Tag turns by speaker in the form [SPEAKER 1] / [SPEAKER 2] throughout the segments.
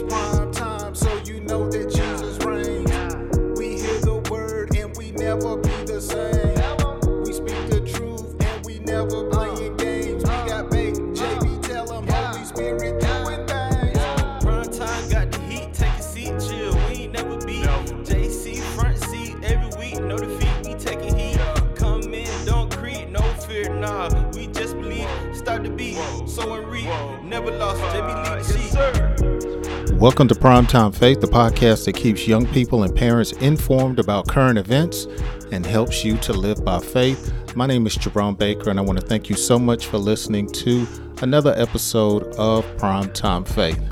[SPEAKER 1] It's prime time, so you know that Jesus reigns. We hear the word and we never be the same. We speak the truth and we never playing games. We got bait, JB, tell 'em Holy Spirit doing things.
[SPEAKER 2] Prime time got the heat, take a seat, chill. We ain't never beat. JC front seat every week, no defeat. We taking heat. Come in, don't creep, no fear, nah. We just believe. Start the beat, so and read. Never lost. JB lead the sheet.
[SPEAKER 3] Welcome to Primetime Faith, the podcast that keeps young people and parents informed about current events and helps you to live by faith. My name is Jerome Baker, and I want to thank you so much for listening to another episode of Primetime Faith.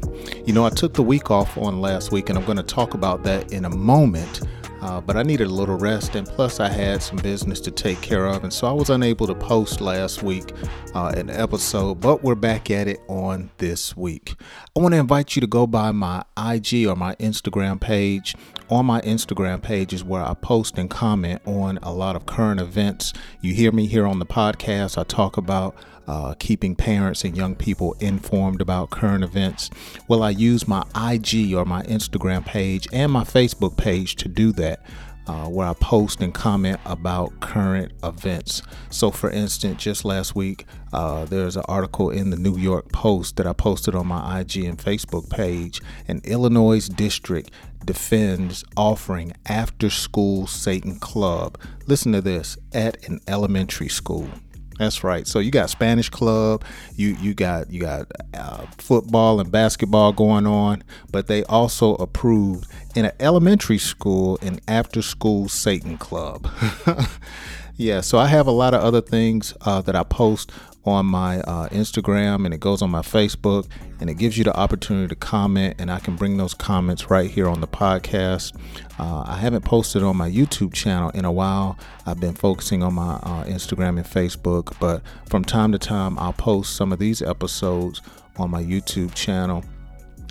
[SPEAKER 3] You know, I took the week off on last week, and I'm going to talk about that in a moment. Uh, but I needed a little rest, and plus, I had some business to take care of, and so I was unable to post last week uh, an episode. But we're back at it on this week. I want to invite you to go by my IG or my Instagram page. On my Instagram page is where I post and comment on a lot of current events. You hear me here on the podcast. I talk about uh, keeping parents and young people informed about current events. Well, I use my IG or my Instagram page and my Facebook page to do that. Uh, where I post and comment about current events. So, for instance, just last week, uh, there's an article in the New York Post that I posted on my IG and Facebook page. An Illinois district defends offering after school Satan club. Listen to this at an elementary school. That's right. So you got Spanish club, you you got you got uh, football and basketball going on, but they also approved in an elementary school an after school Satan club. yeah. So I have a lot of other things uh, that I post on my uh, Instagram and it goes on my Facebook and it gives you the opportunity to comment and I can bring those comments right here on the podcast. Uh, I haven't posted on my YouTube channel in a while. I've been focusing on my uh, Instagram and Facebook, but from time to time I'll post some of these episodes on my YouTube channel.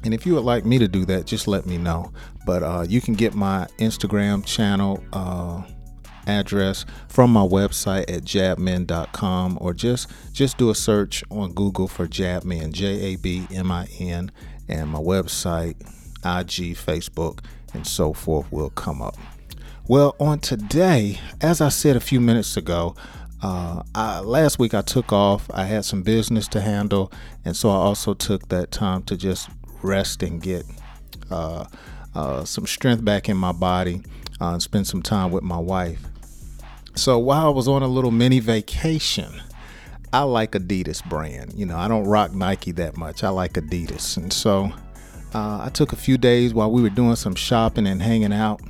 [SPEAKER 3] And if you would like me to do that, just let me know. But uh, you can get my Instagram channel uh, address from my website at jabmin.com or just just do a search on Google for Jabmin, J A B M I N, and my website, IG, Facebook, and so forth will come up. Well, on today, as I said a few minutes ago, uh, I, last week I took off. I had some business to handle, and so I also took that time to just rest and get uh, uh, some strength back in my body uh, and spend some time with my wife. So while I was on a little mini vacation, I like Adidas brand. You know, I don't rock Nike that much. I like Adidas. And so uh, I took a few days while we were doing some shopping and hanging out.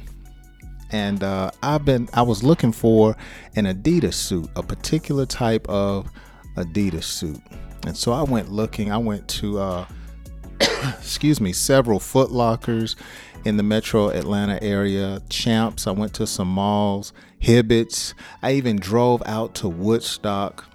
[SPEAKER 3] And uh, I've been, I was looking for an Adidas suit, a particular type of Adidas suit. And so I went looking, I went to, uh, excuse me, several Foot Lockers in the metro Atlanta area, Champs. I went to some malls, Hibbett's. I even drove out to Woodstock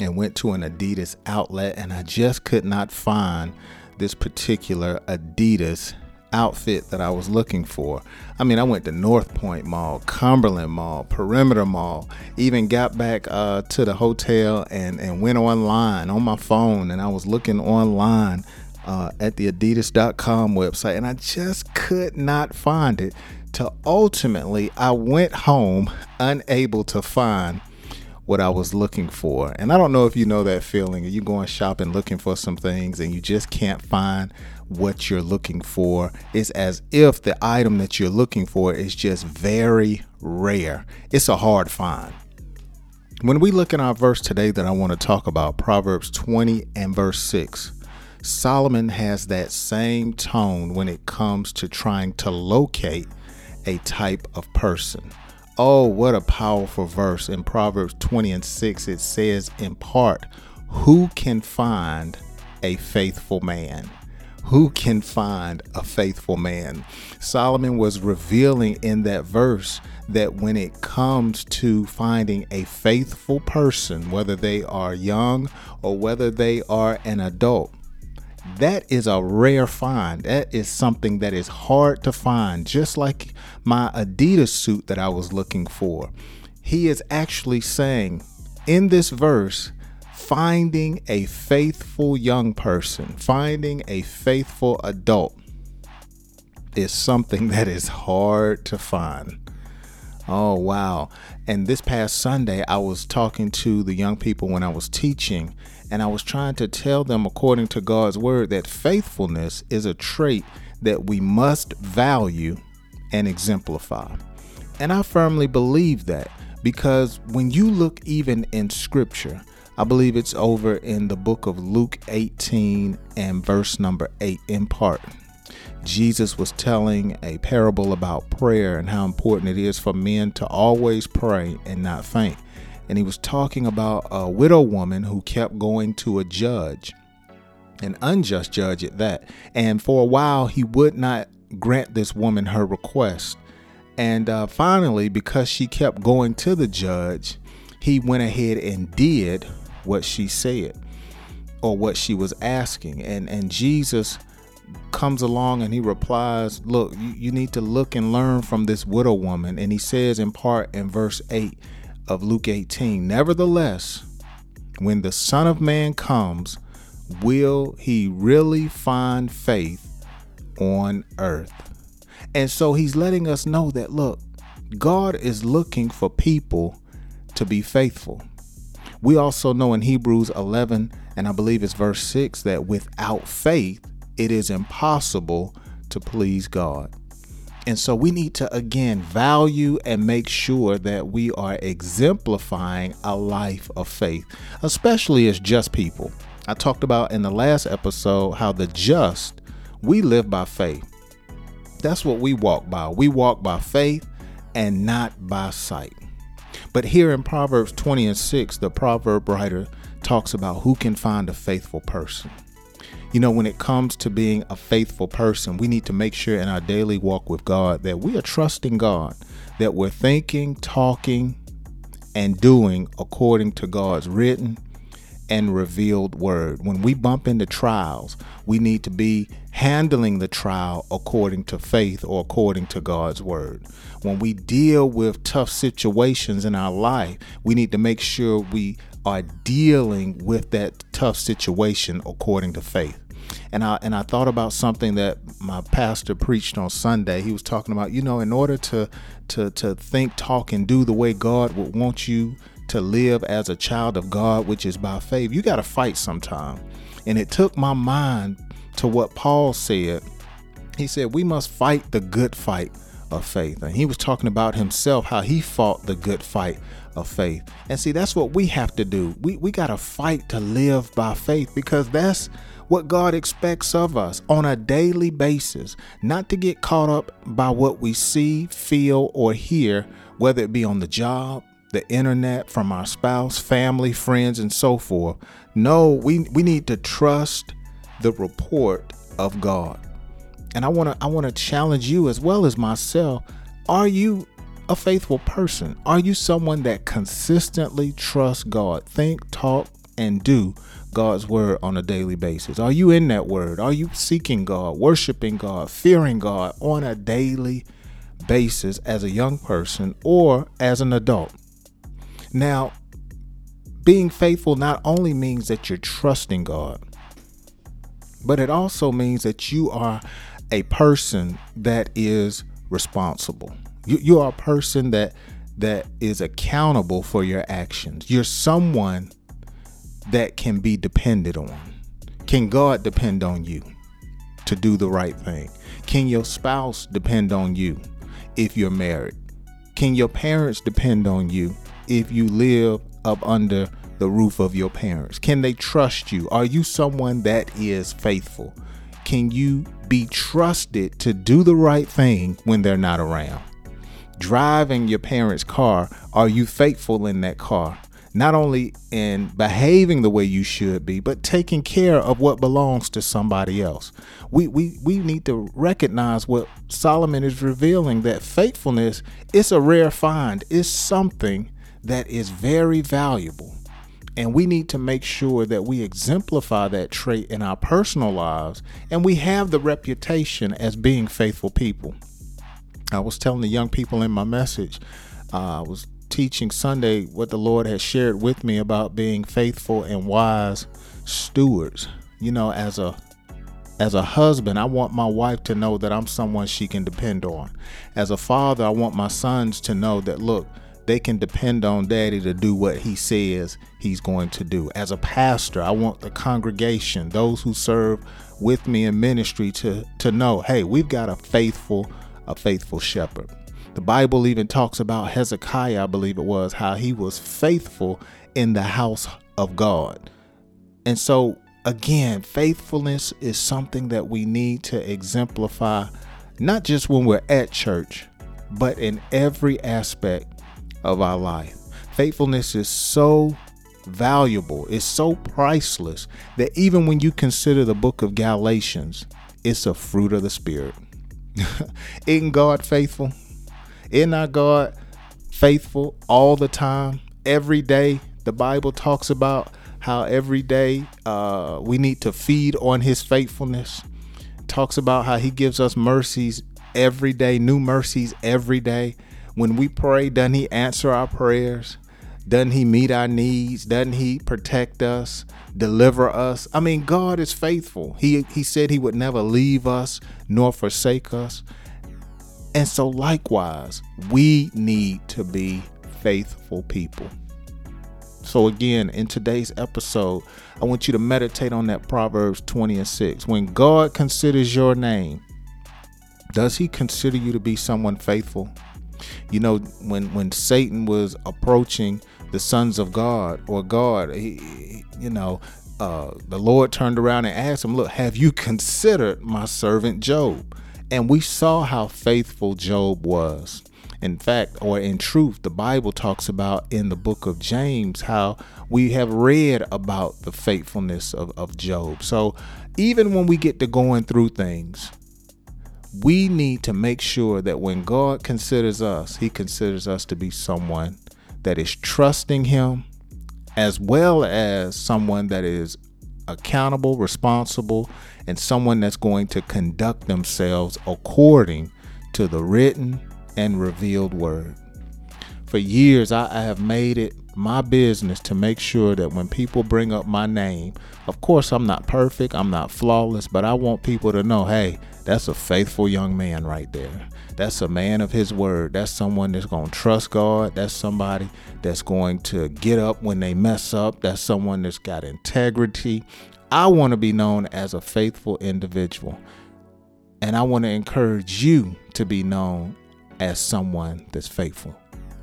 [SPEAKER 3] and went to an Adidas outlet, and I just could not find this particular Adidas outfit that I was looking for. I mean, I went to North Point Mall, Cumberland Mall, Perimeter Mall, even got back uh, to the hotel and, and went online on my phone, and I was looking online uh, at the adidas.com website and I just could not find it. Till ultimately, I went home unable to find what I was looking for. And I don't know if you know that feeling. You going shopping looking for some things and you just can't find what you're looking for. It's as if the item that you're looking for is just very rare. It's a hard find. When we look in our verse today that I want to talk about, Proverbs 20 and verse 6, Solomon has that same tone when it comes to trying to locate a type of person. Oh, what a powerful verse. In Proverbs 20 and 6, it says, in part, Who can find a faithful man? Who can find a faithful man? Solomon was revealing in that verse that when it comes to finding a faithful person, whether they are young or whether they are an adult, that is a rare find. That is something that is hard to find, just like my Adidas suit that I was looking for. He is actually saying in this verse, finding a faithful young person, finding a faithful adult. is something that is hard to find. Oh, wow. And this past Sunday, I was talking to the young people when I was teaching, and I was trying to tell them, according to God's word, that faithfulness is a trait that we must value and exemplify. And I firmly believe that because when you look even in scripture, I believe it's over in the book of Luke 18 and verse number 8 in part. Jesus was telling a parable about prayer and how important it is for men to always pray and not faint. And he was talking about a widow woman who kept going to a judge, an unjust judge at that. And for a while, he would not grant this woman her request. And uh, finally, because she kept going to the judge, he went ahead and did what she said or what she was asking. And, and Jesus comes along and he replies, Look, you, you need to look and learn from this widow woman. And he says in part in verse 8 of Luke 18, Nevertheless, when the Son of Man comes, will he really find faith on earth? And so he's letting us know that, look, God is looking for people to be faithful. We also know in Hebrews 11, and I believe it's verse 6, that without faith, it is impossible to please God. And so we need to again value and make sure that we are exemplifying a life of faith, especially as just people. I talked about in the last episode how the just, we live by faith. That's what we walk by. We walk by faith and not by sight. But here in Proverbs 20 and 6, the proverb writer talks about who can find a faithful person. You know, when it comes to being a faithful person, we need to make sure in our daily walk with God that we are trusting God, that we're thinking, talking, and doing according to God's written and revealed word. When we bump into trials, we need to be handling the trial according to faith or according to God's word. When we deal with tough situations in our life, we need to make sure we are dealing with that tough situation according to faith and I and I thought about something that my pastor preached on Sunday. He was talking about, you know, in order to to to think, talk, and do the way God would want you to live as a child of God, which is by faith, you got to fight sometime. And it took my mind to what Paul said. He said, We must fight the good fight of faith. And he was talking about himself, how he fought the good fight of faith. And see, that's what we have to do. We, we got to fight to live by faith because that's what God expects of us on a daily basis, not to get caught up by what we see, feel, or hear, whether it be on the job, the internet, from our spouse, family, friends, and so forth. No, we, we need to trust the report of God. And I want to I want to challenge you as well as myself. Are you a faithful person? Are you someone that consistently trusts God? Think, talk, and do God's word on a daily basis? Are you in that word? Are you seeking God, worshiping God, fearing God on a daily basis as a young person or as an adult? Now, being faithful not only means that you're trusting God, but it also means that you are a person that is responsible. You, you are a person that that is accountable for your actions. You're someone that can be depended on? Can God depend on you to do the right thing? Can your spouse depend on you if you're married? Can your parents depend on you if you live up under the roof of your parents? Can they trust you? Are you someone that is faithful? Can you be trusted to do the right thing when they're not around? Driving your parents' car, are you faithful in that car? not only in behaving the way you should be, but taking care of what belongs to somebody else. We we we need to recognize what Solomon is revealing that faithfulness is a rare find. It's something that is very valuable. And we need to make sure that we exemplify that trait in our personal lives and we have the reputation as being faithful people. I was telling the young people in my message, uh, I was teaching Sunday what the Lord has shared with me about being faithful and wise stewards. You know, as a As a husband, I want my wife to know that I'm someone she can depend on. As a father, I want my sons to know that, look, they can depend on daddy to do what he says he's going to do. As a pastor, I want the congregation, those who serve with me in ministry to to know, hey, we've got a faithful a faithful shepherd. The Bible even talks about Hezekiah, I believe it was, how he was faithful in the house of God. And so again, faithfulness is something that we need to exemplify not just when we're at church, but in every aspect of our life. Faithfulness is so valuable, it's so priceless that even when you consider the book of Galatians, it's a fruit of the Spirit. Isn't God faithful? Isn't our God faithful all the time? Every day, the Bible talks about how every day uh, we need to feed on His faithfulness. talks about how He gives us mercies every day, new mercies every day. When we pray, doesn't He answer our prayers? Doesn't He meet our needs? Doesn't He protect us, deliver us? I mean, God is faithful. He He said He would never leave us nor forsake us. And so, likewise, we need to be faithful people. So, again, in today's episode, I want you to meditate on that Proverbs 20 and 6. When God considers your name, does he consider you to be someone faithful? You know, when when Satan was approaching the sons of God or God, he, you know, uh, the Lord turned around and asked him, "Look, have you considered my servant Job?" And we saw how faithful Job was. In fact, or in truth, the Bible talks about in the book of James how we have read about the faithfulness of, of Job. So even when we get to going through things, we need to make sure that when God considers us, He considers us to be someone that is trusting Him as well as someone that is accountable, responsible, and someone that's going to conduct themselves according to the written and revealed word. For years, I, I have made it my business to make sure that when people bring up my name, of course, I'm not perfect, I'm not flawless, but I want people to know hey, that's a faithful young man right there. That's a man of his word. That's someone that's going to trust God. That's somebody that's going to get up when they mess up. That's someone that's got integrity. I want to be known as a faithful individual. And I want to encourage you to be known as someone that's faithful.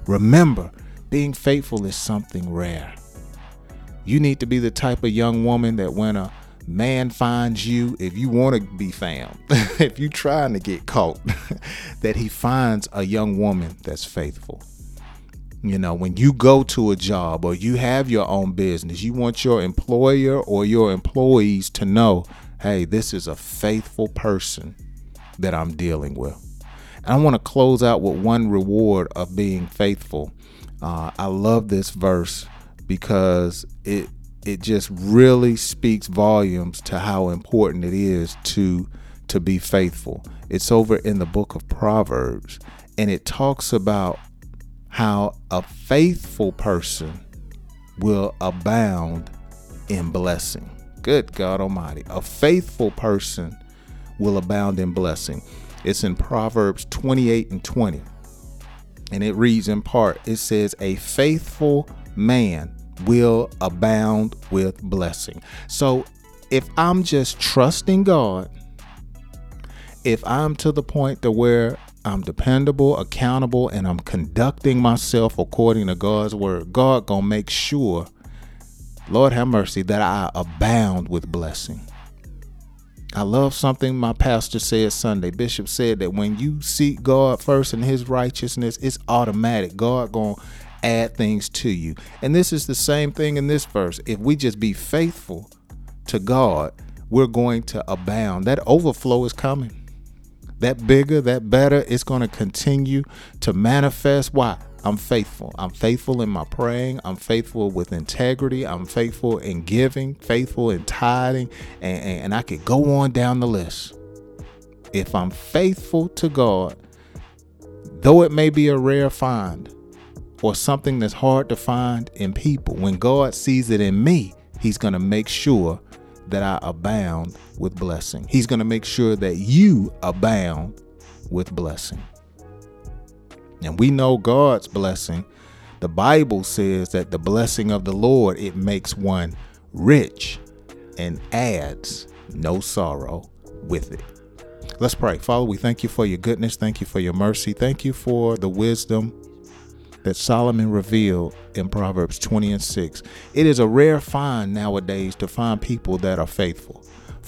[SPEAKER 3] Remember, being faithful is something rare. You need to be the type of young woman that when a man finds you, if you want to be found, if you're trying to get caught, that he finds a young woman that's faithful. You know, when you go to a job or you have your own business, you want your employer or your employees to know, hey, this is a faithful person that I'm dealing with. And I want to close out with one reward of being faithful. Uh, I love this verse because it it just really speaks volumes to how important it is to to be faithful. It's over in the book of Proverbs and it talks about how a faithful person will abound in blessing. Good God Almighty. A faithful person will abound in blessing. It's in Proverbs 28 and 20. And it reads in part it says, A faithful man will abound with blessing. So if I'm just trusting God, if I'm to the point to where I'm dependable, accountable, and I'm conducting myself according to God's word, God gonna make sure, Lord have mercy, that I abound with blessing. I love something my pastor said Sunday. Bishop said that when you seek God first and his righteousness, it's automatic. God going to add things to you. And this is the same thing in this verse. If we just be faithful to God, we're going to abound. That overflow is coming. That bigger, that better, it's going to continue to manifest. Why? I'm faithful. I'm faithful in my praying. I'm faithful with integrity. I'm faithful in giving, faithful in tithing, and, and, and I could go on down the list. If I'm faithful to God, though it may be a rare find, or something that's hard to find in people, when God sees it in me, He's going to make sure that I abound with blessing. He's going to make sure that you abound with blessing. And we know God's blessing. The Bible says that the blessing of the Lord it makes one rich and adds no sorrow with it. Let's pray. Father, we thank you for your goodness. Thank you for your mercy. Thank you for the wisdom that Solomon revealed in Proverbs 20 and 6. It is a rare find nowadays to find people that are faithful,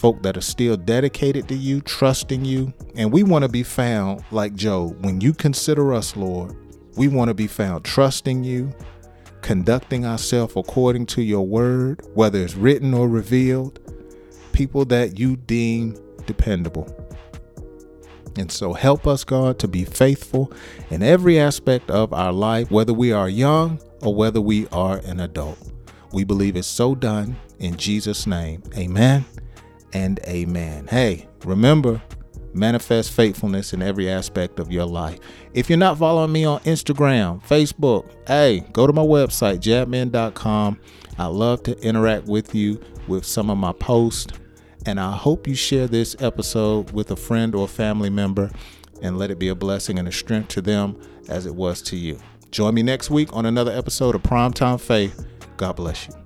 [SPEAKER 3] folk that are still dedicated to you, trusting you. And we want to be found like Job. When you consider us, Lord, we want to be found trusting you, conducting ourselves according to your word, whether it's written or revealed, people that you deem dependable. And so help us, God, to be faithful in every aspect of our life, whether we are young or whether we are an adult. We believe it's so done in Jesus' name. Amen and amen. Hey, remember, manifest faithfulness in every aspect of your life. If you're not following me on Instagram, Facebook, hey, go to my website, jabmin.com. I love to interact with you with some of my posts and I hope you share this episode with a friend or family member and let it be a blessing and a strength to them as it was to you. Join me next week on another episode of Primetime Faith. God bless you.